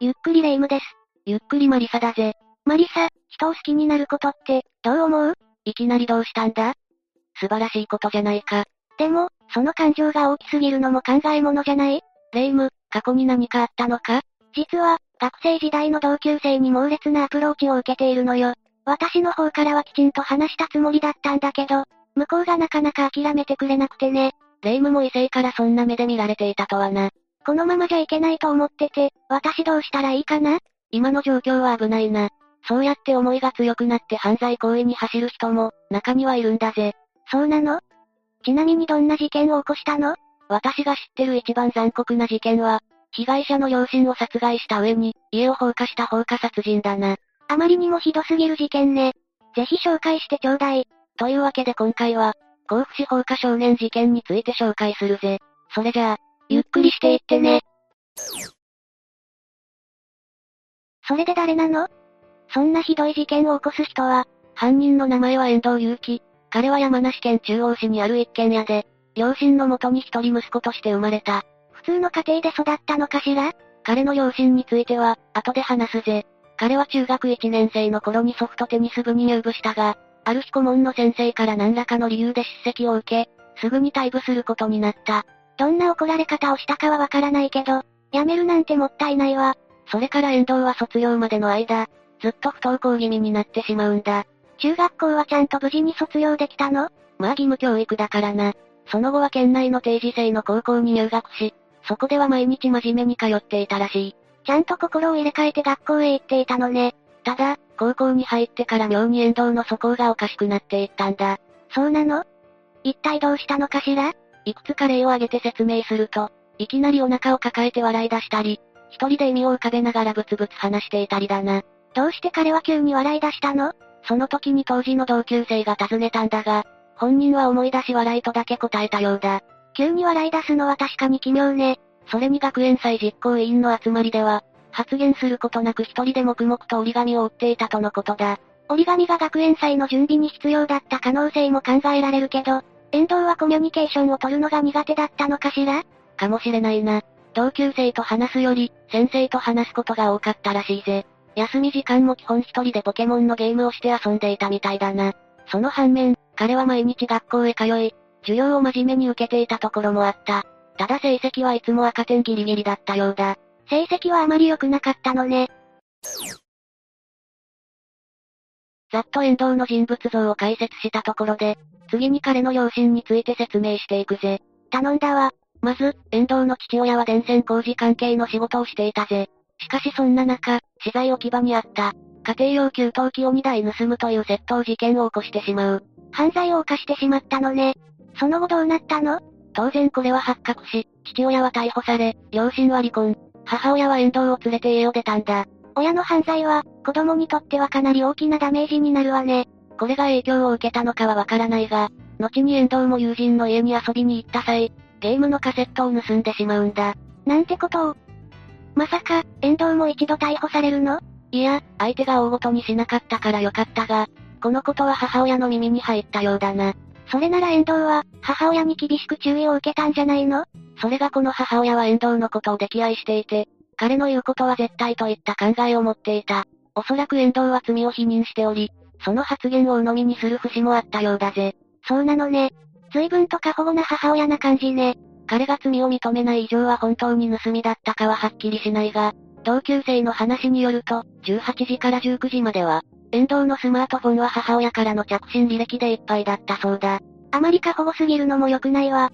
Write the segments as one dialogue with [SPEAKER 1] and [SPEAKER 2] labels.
[SPEAKER 1] ゆっくりレ夢ムです。
[SPEAKER 2] ゆっくりマリサだぜ。
[SPEAKER 1] マリサ、人を好きになることって、どう思う？
[SPEAKER 2] いきなりどうしたんだ？素晴らしいことじゃないか。
[SPEAKER 1] でも、その感情が大きすぎるのも考えものじゃない？
[SPEAKER 2] レ夢ム、過去に何かあったのか？
[SPEAKER 1] 実は、学生時代の同級生に猛烈なアプローチを受けているのよ。私の方からはきちんと話したつもりだったんだけど、向こうがなかなか諦めてくれなくてね。
[SPEAKER 2] レ夢ムも異性からそんな目で見られていたとはな。
[SPEAKER 1] このままじゃいけないと思ってて、私どうしたらいいかな？
[SPEAKER 2] 今の状況は危ないな。そうやって思いが強くなって犯罪行為に走る人も、中にはいるんだぜ。
[SPEAKER 1] そうなの？ちなみにどんな事件を起こしたの？
[SPEAKER 2] 私が知ってる一番残酷な事件は、被害者の両親を殺害した上に、家を放火した放火殺人だな。
[SPEAKER 1] あまりにもひどすぎる事件ね。ぜひ紹介してちょうだい。
[SPEAKER 2] というわけで今回は、甲府市放火少年事件について紹介するぜ。それじゃあ、
[SPEAKER 1] くりしていってね。それで誰なの？そんなひどい事件を起こす人は、
[SPEAKER 2] 犯人の名前は遠藤祐樹。彼は山梨県中央市にある一軒家で、両親のもとに一人息子として生まれた。
[SPEAKER 1] 普通の家庭で育ったのかしら？
[SPEAKER 2] 彼の両親については、後で話すぜ。彼は中学1年生の頃にソフトテニス部に入部したが、ある日顧問の先生から何らかの理由で叱責を受け、すぐに退部することになった。
[SPEAKER 1] どんな怒られ方をしたかはわからないけど、辞めるなんてもったいないわ。
[SPEAKER 2] それから遠藤は卒業までの間、ずっと不登校気味になってしまうんだ。
[SPEAKER 1] 中学校はちゃんと無事に卒業できたの？
[SPEAKER 2] まあ義務教育だからな。その後は県内の定時制の高校に入学し、そこでは毎日真面目に通っていたらしい。
[SPEAKER 1] ちゃんと心を入れ替えて学校へ行っていたのね。
[SPEAKER 2] ただ、高校に入ってから妙に遠藤の素行がおかしくなっていったんだ。
[SPEAKER 1] そうなの？一体どうしたのかしら？
[SPEAKER 2] いくつか例を挙げて説明すると、いきなりお腹を抱えて笑い出したり、一人で意味を浮かべながらブツブツ話していたりだな。
[SPEAKER 1] どうして彼は急に笑い出したの？
[SPEAKER 2] その時に当時の同級生が尋ねたんだが、本人は思い出し笑いとだけ答えたようだ。
[SPEAKER 1] 急に笑い出すのは確かに奇妙ね。
[SPEAKER 2] それに学園祭実行委員の集まりでは、発言することなく一人で黙々と折り紙を折っていたとのことだ。
[SPEAKER 1] 折り紙が学園祭の準備に必要だった可能性も考えられるけど、遠藤はコミュニケーションを取るのが苦手だったのかしら？
[SPEAKER 2] かもしれないな。同級生と話すより、先生と話すことが多かったらしいぜ。休み時間も基本一人でポケモンのゲームをして遊んでいたみたいだな。その反面、彼は毎日学校へ通い、授業を真面目に受けていたところもあった。ただ成績はいつも赤点ギリギリだったようだ。
[SPEAKER 1] 成績はあまり良くなかったのね。
[SPEAKER 2] ざっと遠藤の人物像を解説したところで、次に彼の両親について説明していくぜ。
[SPEAKER 1] 頼んだわ。
[SPEAKER 2] まず、遠藤の父親は電線工事関係の仕事をしていたぜ。しかしそんな中、資材置き場にあった、家庭用給湯器を2台盗むという窃盗事件を起こしてしまう。
[SPEAKER 1] 犯罪を犯してしまったのね。その後どうなったの？
[SPEAKER 2] 当然これは発覚し、父親は逮捕され、両親は離婚。母親は遠藤を連れて家を出たんだ。
[SPEAKER 1] 親の犯罪は、子供にとってはかなり大きなダメージになるわね。
[SPEAKER 2] これが影響を受けたのかはわからないが、後に遠藤も友人の家に遊びに行った際、ゲームのカセットを盗んでしまうんだ。
[SPEAKER 1] なんてことを？まさか、遠藤も一度逮捕されるの？
[SPEAKER 2] いや、相手が大ごとにしなかったからよかったが、このことは母親の耳に入ったようだな。
[SPEAKER 1] それなら遠藤は、母親に厳しく注意を受けたんじゃないの？
[SPEAKER 2] それがこの母親は遠藤のことを溺愛していて、彼の言うことは絶対といった考えを持っていた。おそらく遠藤は罪を否認しており、その発言を鵜呑みにする節もあったようだぜ。
[SPEAKER 1] そうなのね。随分と過保護な母親な感じね。
[SPEAKER 2] 彼が罪を認めない以上は本当に盗みだったかははっきりしないが、同級生の話によると、18時から19時までは、遠藤のスマートフォンは母親からの着信履歴でいっぱいだったそうだ。
[SPEAKER 1] あまり過保護すぎるのも良くないわ。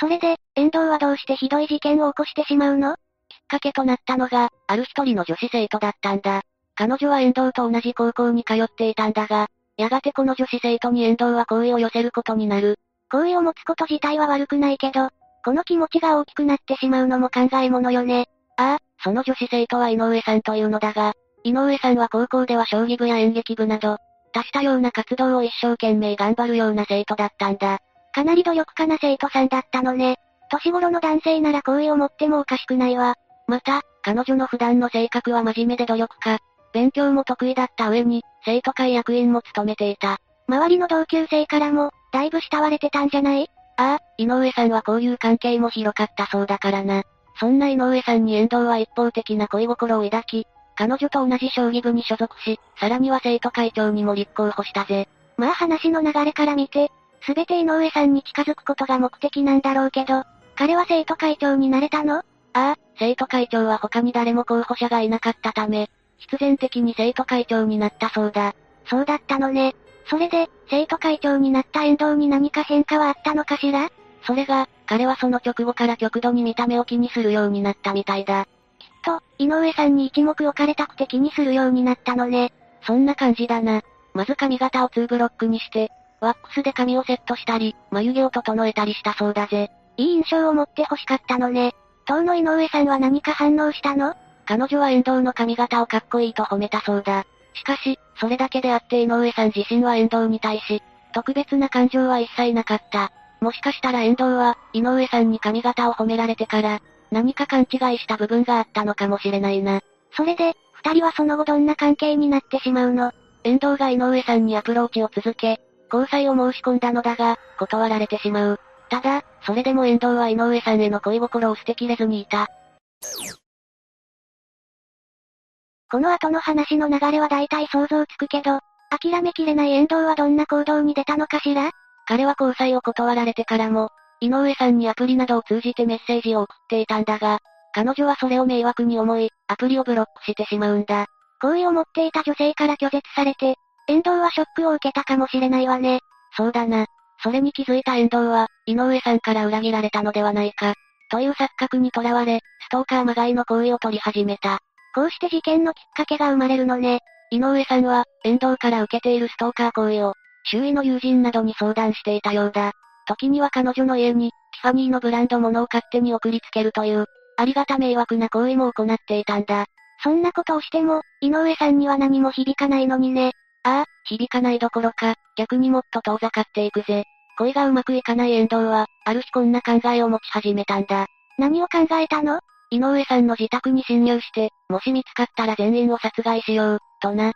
[SPEAKER 1] それで、遠藤はどうしてひどい事件を起こしてしまうの？
[SPEAKER 2] きっかけとなったのが、ある一人の女子生徒だったんだ。彼女は遠藤と同じ高校に通っていたんだが、やがてこの女子生徒に遠藤は好意を寄せることになる。
[SPEAKER 1] 好意を持つこと自体は悪くないけど、この気持ちが大きくなってしまうのも考えものよね。
[SPEAKER 2] ああ、その女子生徒は井上さんというのだが、井上さんは高校では将棋部や演劇部など、多したような活動を一生懸命頑張るような生徒だったんだ。
[SPEAKER 1] かなり努力家な生徒さんだったのね。年頃の男性なら好意を持ってもおかしくないわ。
[SPEAKER 2] また、彼女の普段の性格は真面目で努力家、勉強も得意だった上に、生徒会役員も務めていた。
[SPEAKER 1] 周りの同級生からも、だいぶ慕われてたんじゃない？
[SPEAKER 2] ああ、井上さんはこういう関係も広かったそうだからな。そんな井上さんに遠藤は一方的な恋心を抱き、彼女と同じ将棋部に所属し、さらには生徒会長にも立候補したぜ。
[SPEAKER 1] まあ話の流れから見て、すべて井上さんに近づくことが目的なんだろうけど、彼は生徒会長になれたの？あ
[SPEAKER 2] あ、生徒会長は他に誰も候補者がいなかったため、必然的に生徒会長になったそうだ。
[SPEAKER 1] そうだったのね。それで、生徒会長になった遠藤に何か変化はあったのかしら？
[SPEAKER 2] それが、彼はその直後から極度に見た目を気にするようになったみたいだ。
[SPEAKER 1] きっと、井上さんに一目置かれたくて気にするようになったのね。
[SPEAKER 2] そんな感じだな。まず髪型を2ブロックにして、ワックスで髪をセットしたり、眉毛を整えたりしたそうだぜ。
[SPEAKER 1] いい印象を持って欲しかったのね。当の井上さんは何か反応したの？
[SPEAKER 2] 彼女は遠藤の髪型をかっこいいと褒めたそうだ。しかし、それだけであって井上さん自身は遠藤に対し、特別な感情は一切なかった。もしかしたら遠藤は、井上さんに髪型を褒められてから、何か勘違いした部分があったのかもしれないな。
[SPEAKER 1] それで、二人はその後どんな関係になってしまうの？
[SPEAKER 2] 遠藤が井上さんにアプローチを続け、交際を申し込んだのだが、断られてしまう。ただ、それでも遠藤は井上さんへの恋心を捨てきれずにいた。
[SPEAKER 1] この後の話の流れは大体想像つくけど、諦めきれない遠藤はどんな行動に出たのかしら？
[SPEAKER 2] 彼は交際を断られてからも、井上さんにアプリなどを通じてメッセージを送っていたんだが、彼女はそれを迷惑に思い、アプリをブロックしてしまうんだ。
[SPEAKER 1] 好意を持っていた女性から拒絶されて、遠藤はショックを受けたかもしれないわね。
[SPEAKER 2] そうだな。それに気づいた遠藤は、井上さんから裏切られたのではないか。という錯覚にとらわれ、ストーカーまがいの行為を取り始めた。
[SPEAKER 1] こうして事件のきっかけが生まれるのね。
[SPEAKER 2] 井上さんは、遠藤から受けているストーカー行為を、周囲の友人などに相談していたようだ。時には彼女の家に、ティファニーのブランド物を勝手に送りつけるという、ありがた迷惑な行為も行っていたんだ。
[SPEAKER 1] そんなことをしても、井上さんには何も響かないのにね。
[SPEAKER 2] ああ、響かないどころか、逆にもっと遠ざかっていくぜ。恋がうまくいかない遠藤は、ある日こんな考えを持ち始めたんだ。
[SPEAKER 1] 何を考えたの？
[SPEAKER 2] 井上さんの自宅に侵入して、もし見つかったら全員を殺害しよう、とな。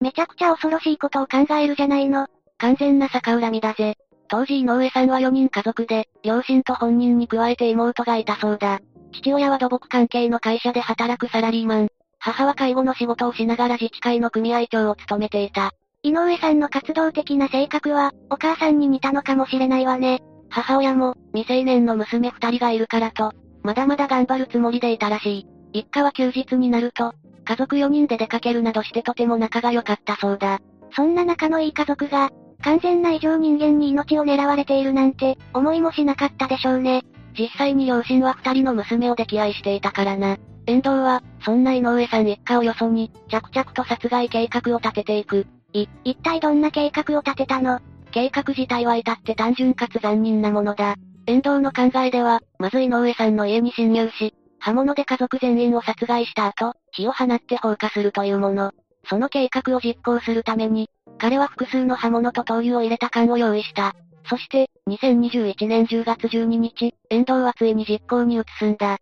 [SPEAKER 1] めちゃくちゃ恐ろしいことを考えるじゃないの。
[SPEAKER 2] 完全な逆恨みだぜ。当時井上さんは4人家族で、両親と本人に加えて妹がいたそうだ。父親は土木関係の会社で働くサラリーマン。母は介護の仕事をしながら自治会の組合長を務めていた。
[SPEAKER 1] 井上さんの活動的な性格は、お母さんに似たのかもしれないわね。
[SPEAKER 2] 母親も、未成年の娘二人がいるからと、まだまだ頑張るつもりでいたらしい。一家は休日になると、家族4人で出かけるなどしてとても仲が良かったそうだ。
[SPEAKER 1] そんな仲のいい家族が、完全な異常人間に命を狙われているなんて、思いもしなかったでしょうね。
[SPEAKER 2] 実際に両親は二人の娘を溺愛していたからな。遠藤は、そんな井上さん一家をよそに、着々と殺害計画を立てていく。
[SPEAKER 1] い、一体どんな計画を立てたの？
[SPEAKER 2] 計画自体は至って単純かつ残忍なものだ。遠藤の考えでは、まず井上さんの家に侵入し、刃物で家族全員を殺害した後、火を放って放火するというもの。その計画を実行するために、彼は複数の刃物と灯油を入れた缶を用意した。そして、2021年10月12日、遠藤はついに実行に移すんだ。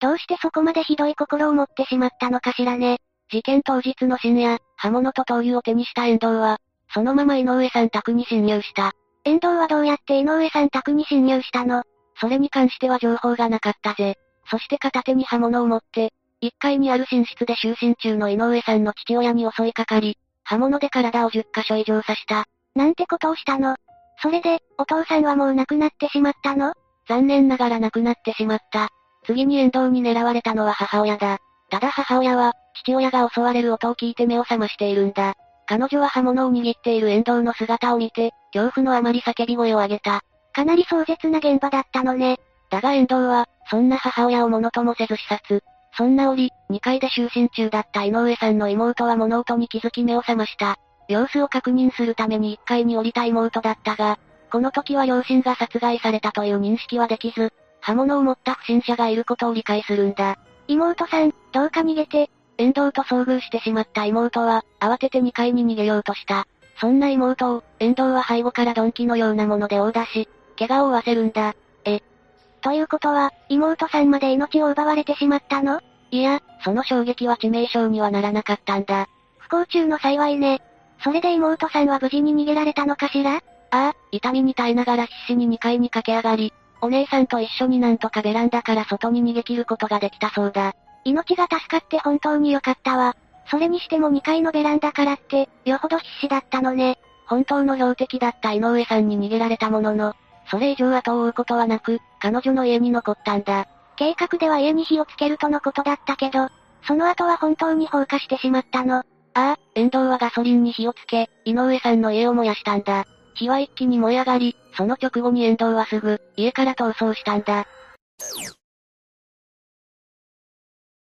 [SPEAKER 1] どうしてそこまでひどい心を持ってしまったのかしらね。
[SPEAKER 2] 事件当日の深夜、刃物と灯油を手にした遠藤は、そのまま井上さん宅に侵入した。
[SPEAKER 1] 遠藤はどうやって井上さん宅に侵入したの？
[SPEAKER 2] それに関しては情報がなかったぜ。そして片手に刃物を持って、1階にある寝室で就寝中の井上さんの父親に襲いかかり、刃物で体を10箇所以上刺した。
[SPEAKER 1] なんてことをしたの？それで、お父さんはもう亡くなってしまったの？
[SPEAKER 2] 残念ながら亡くなってしまった。次に遠藤に狙われたのは母親だ。ただ母親は、父親が襲われる音を聞いて目を覚ましているんだ。彼女は刃物を握っている遠藤の姿を見て、恐怖のあまり叫び声を上げた。
[SPEAKER 1] かなり壮絶な現場だったのね。
[SPEAKER 2] だが遠藤は、そんな母親をものともせず視察。そんな折、2階で就寝中だった井上さんの妹は物音に気づき目を覚ました。様子を確認するために1階に降りた妹だったが、この時は両親が殺害されたという認識はできず、刃物を持った不審者がいることを理解するんだ。
[SPEAKER 1] 妹さん、どうか逃げて。
[SPEAKER 2] 遠藤と遭遇してしまった妹は、慌てて2階に逃げようとした。そんな妹を、遠藤は背後から鈍器のようなもので殴打し、怪我を負わせるんだ。
[SPEAKER 1] え？ということは、妹さんまで命を奪われてしまったの？
[SPEAKER 2] いや、その衝撃は致命傷にはならなかったんだ。
[SPEAKER 1] 不幸中の幸いね。それで妹さんは無事に逃げられたのかしら？あ
[SPEAKER 2] ああ、痛みに耐えながら必死に2階に駆け上がり、お姉さんと一緒になんとかベランダから外に逃げ切ることができたそうだ。
[SPEAKER 1] 命が助かって本当に良かったわ。それにしても2階のベランダからって、よほど必死だったのね。
[SPEAKER 2] 本当の標的だった井上さんに逃げられたものの、それ以上後を追うことはなく、彼女の家に残ったんだ。
[SPEAKER 1] 計画では家に火をつけるとのことだったけど、その後は本当に放火してしまったの。あ
[SPEAKER 2] あ、遠藤はガソリンに火をつけ、井上さんの家を燃やしたんだ。火は一気に燃え上がり、その直後に遠藤はすぐ、家から逃走したんだ。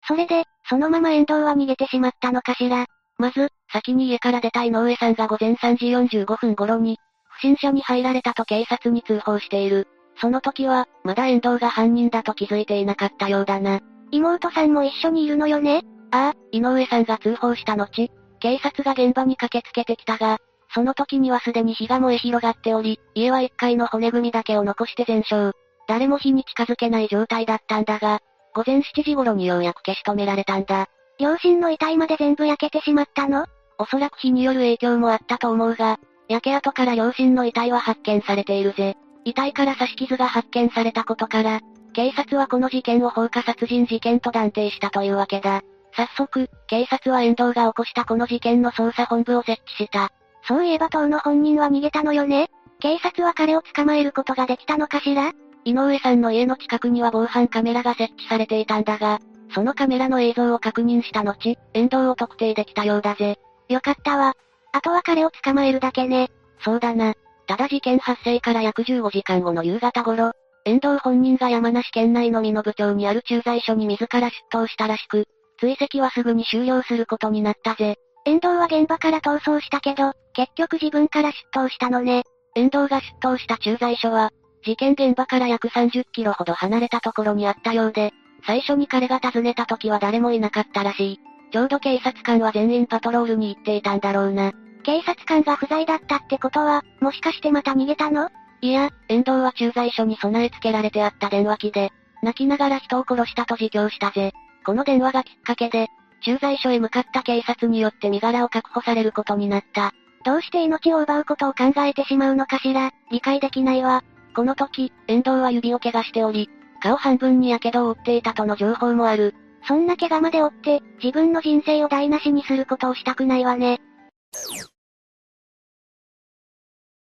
[SPEAKER 1] それで、そのまま遠藤は逃げてしまったのかしら。
[SPEAKER 2] まず、先に家から出た井上さんが午前3時45分頃に、不審者に入られたと警察に通報している。その時は、まだ遠藤が犯人だと気づいていなかったようだな。
[SPEAKER 1] 妹さんも一緒にいるのよね？
[SPEAKER 2] ああ、井上さんが通報した後、警察が現場に駆けつけてきたが、その時にはすでに火が燃え広がっており、家は1階の骨組みだけを残して全焼。誰も火に近づけない状態だったんだが、午前7時頃にようやく消し止められたんだ。
[SPEAKER 1] 両親の遺体まで全部焼けてしまったの？
[SPEAKER 2] おそらく火による影響もあったと思うが、焼け跡から両親の遺体は発見されているぜ。遺体から刺し傷が発見されたことから、警察はこの事件を放火殺人事件と断定したというわけだ。早速、警察は遠藤が起こしたこの事件の捜査本部を設置した。
[SPEAKER 1] そういえば当の本人は逃げたのよね警察は彼を捕まえることができたのかしら？
[SPEAKER 2] 井上さんの家の近くには防犯カメラが設置されていたんだが、そのカメラの映像を確認した後、遠藤を特定できたようだぜ。
[SPEAKER 1] よかったわ。あとは彼を捕まえるだけね。
[SPEAKER 2] そうだな。ただ事件発生から約15時間後の夕方頃、遠藤本人が山梨県内の美濃部町にある駐在所に自ら出頭したらしく、追跡はすぐに終了することになったぜ。
[SPEAKER 1] 遠藤は現場から逃走したけど、結局自分から出頭したのね。
[SPEAKER 2] 遠藤が出頭した駐在所は、事件現場から約30キロほど離れたところにあったようで、最初に彼が訪ねた時は誰もいなかったらしい。ちょうど警察官は全員パトロールに行っていたんだろうな。
[SPEAKER 1] 警察官が不在だったってことは、もしかしてまた逃げたの？
[SPEAKER 2] いや、遠藤は駐在所に備え付けられてあった電話機で、泣きながら人を殺したと自供したぜ。この電話がきっかけで、駐在所へ向かった警察によって身柄を確保されることになった。
[SPEAKER 1] どうして命を奪うことを考えてしまうのかしら、理解できないわ。
[SPEAKER 2] この時、遠藤は指を怪我しており、顔半分に火傷を負っていたとの情報もある。
[SPEAKER 1] そんな怪我まで負って、自分の人生を台無しにすることをしたくないわね。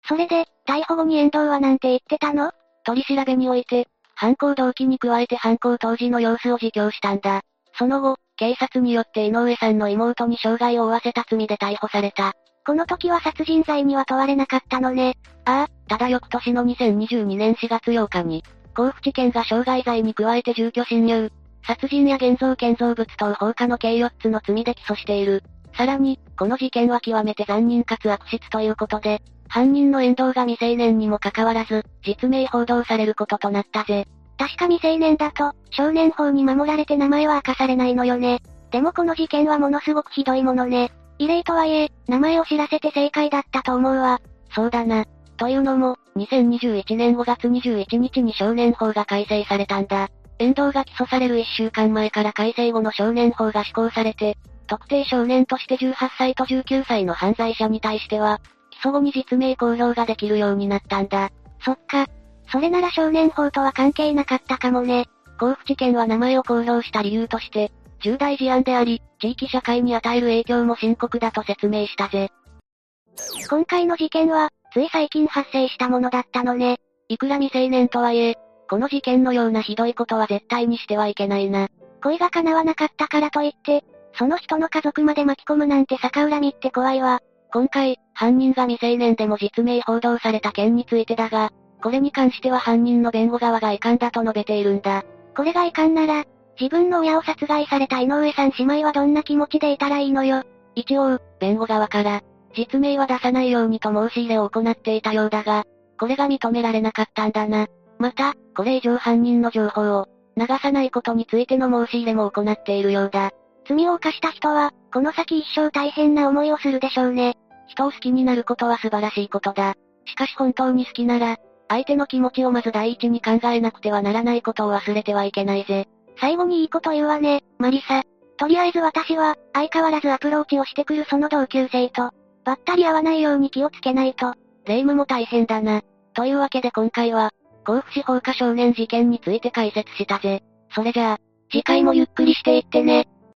[SPEAKER 1] それで、逮捕後に遠藤はなんて言ってたの？
[SPEAKER 2] 取り調べにおいて、犯行動機に加えて犯行当時の様子を自供したんだ。その後、警察によって井上さんの妹に傷害を負わせた罪で逮捕された。
[SPEAKER 1] この時は殺人罪には問われなかったのね。
[SPEAKER 2] ああ、ただ翌年の2022年4月8日に、甲府地検が傷害罪に加えて住居侵入、殺人や現像建造物等放火の計4つの罪で起訴している。さらに、この事件は極めて残忍かつ悪質ということで、犯人の遠藤が未成年にもかかわらず、実名報道されることとなったぜ。
[SPEAKER 1] 確か未成年だと、少年法に守られて名前は明かされないのよね。でもこの事件はものすごくひどいものね。異例とはいえ、名前を知らせて正解だったと思うわ。
[SPEAKER 2] そうだな。というのも、2021年5月21日に少年法が改正されたんだ。遠藤が起訴される1週間前から改正後の少年法が施行されて、特定少年として18歳と19歳の犯罪者に対しては、起訴後に実名公表ができるようになったんだ。
[SPEAKER 1] そっか。それなら少年法とは関係なかったかもね。
[SPEAKER 2] 甲府地検は名前を公表した理由として、重大事案であり、地域社会に与える影響も深刻だと説明したぜ。
[SPEAKER 1] 今回の事件は、つい最近発生したものだったのね。
[SPEAKER 2] いくら未成年とはいえ、この事件のようなひどいことは絶対にしてはいけないな。
[SPEAKER 1] 恋が叶わなかったからといって、その人の家族まで巻き込むなんて逆恨みって怖いわ。
[SPEAKER 2] 今回、犯人が未成年でも実名報道された件についてだが、これに関しては犯人の弁護側が遺憾だと述べているんだ。
[SPEAKER 1] これが遺憾なら、自分の親を殺害された井上さん姉妹はどんな気持ちでいたらいいのよ。
[SPEAKER 2] 一応、弁護側から、実名は出さないようにと申し入れを行っていたようだが、これが認められなかったんだな。また、これ以上犯人の情報を、流さないことについての申し入れも行っているようだ。
[SPEAKER 1] 罪を犯した人は、この先一生大変な思いをするでしょうね。
[SPEAKER 2] 人を好きになることは素晴らしいことだ。しかし本当に好きなら、相手の気持ちをまず第一に考えなくてはならないことを忘れてはいけないぜ。
[SPEAKER 1] 最後にいいこと言うわね、マリサ。とりあえず私は、相変わらずアプローチをしてくるその同級生と、ばったり会わないように気をつけないと。
[SPEAKER 2] 霊夢も大変だな。というわけで今回は、甲府市放火少年事件について解説したぜ。それじゃあ、
[SPEAKER 1] 次回もゆっくりしていってね。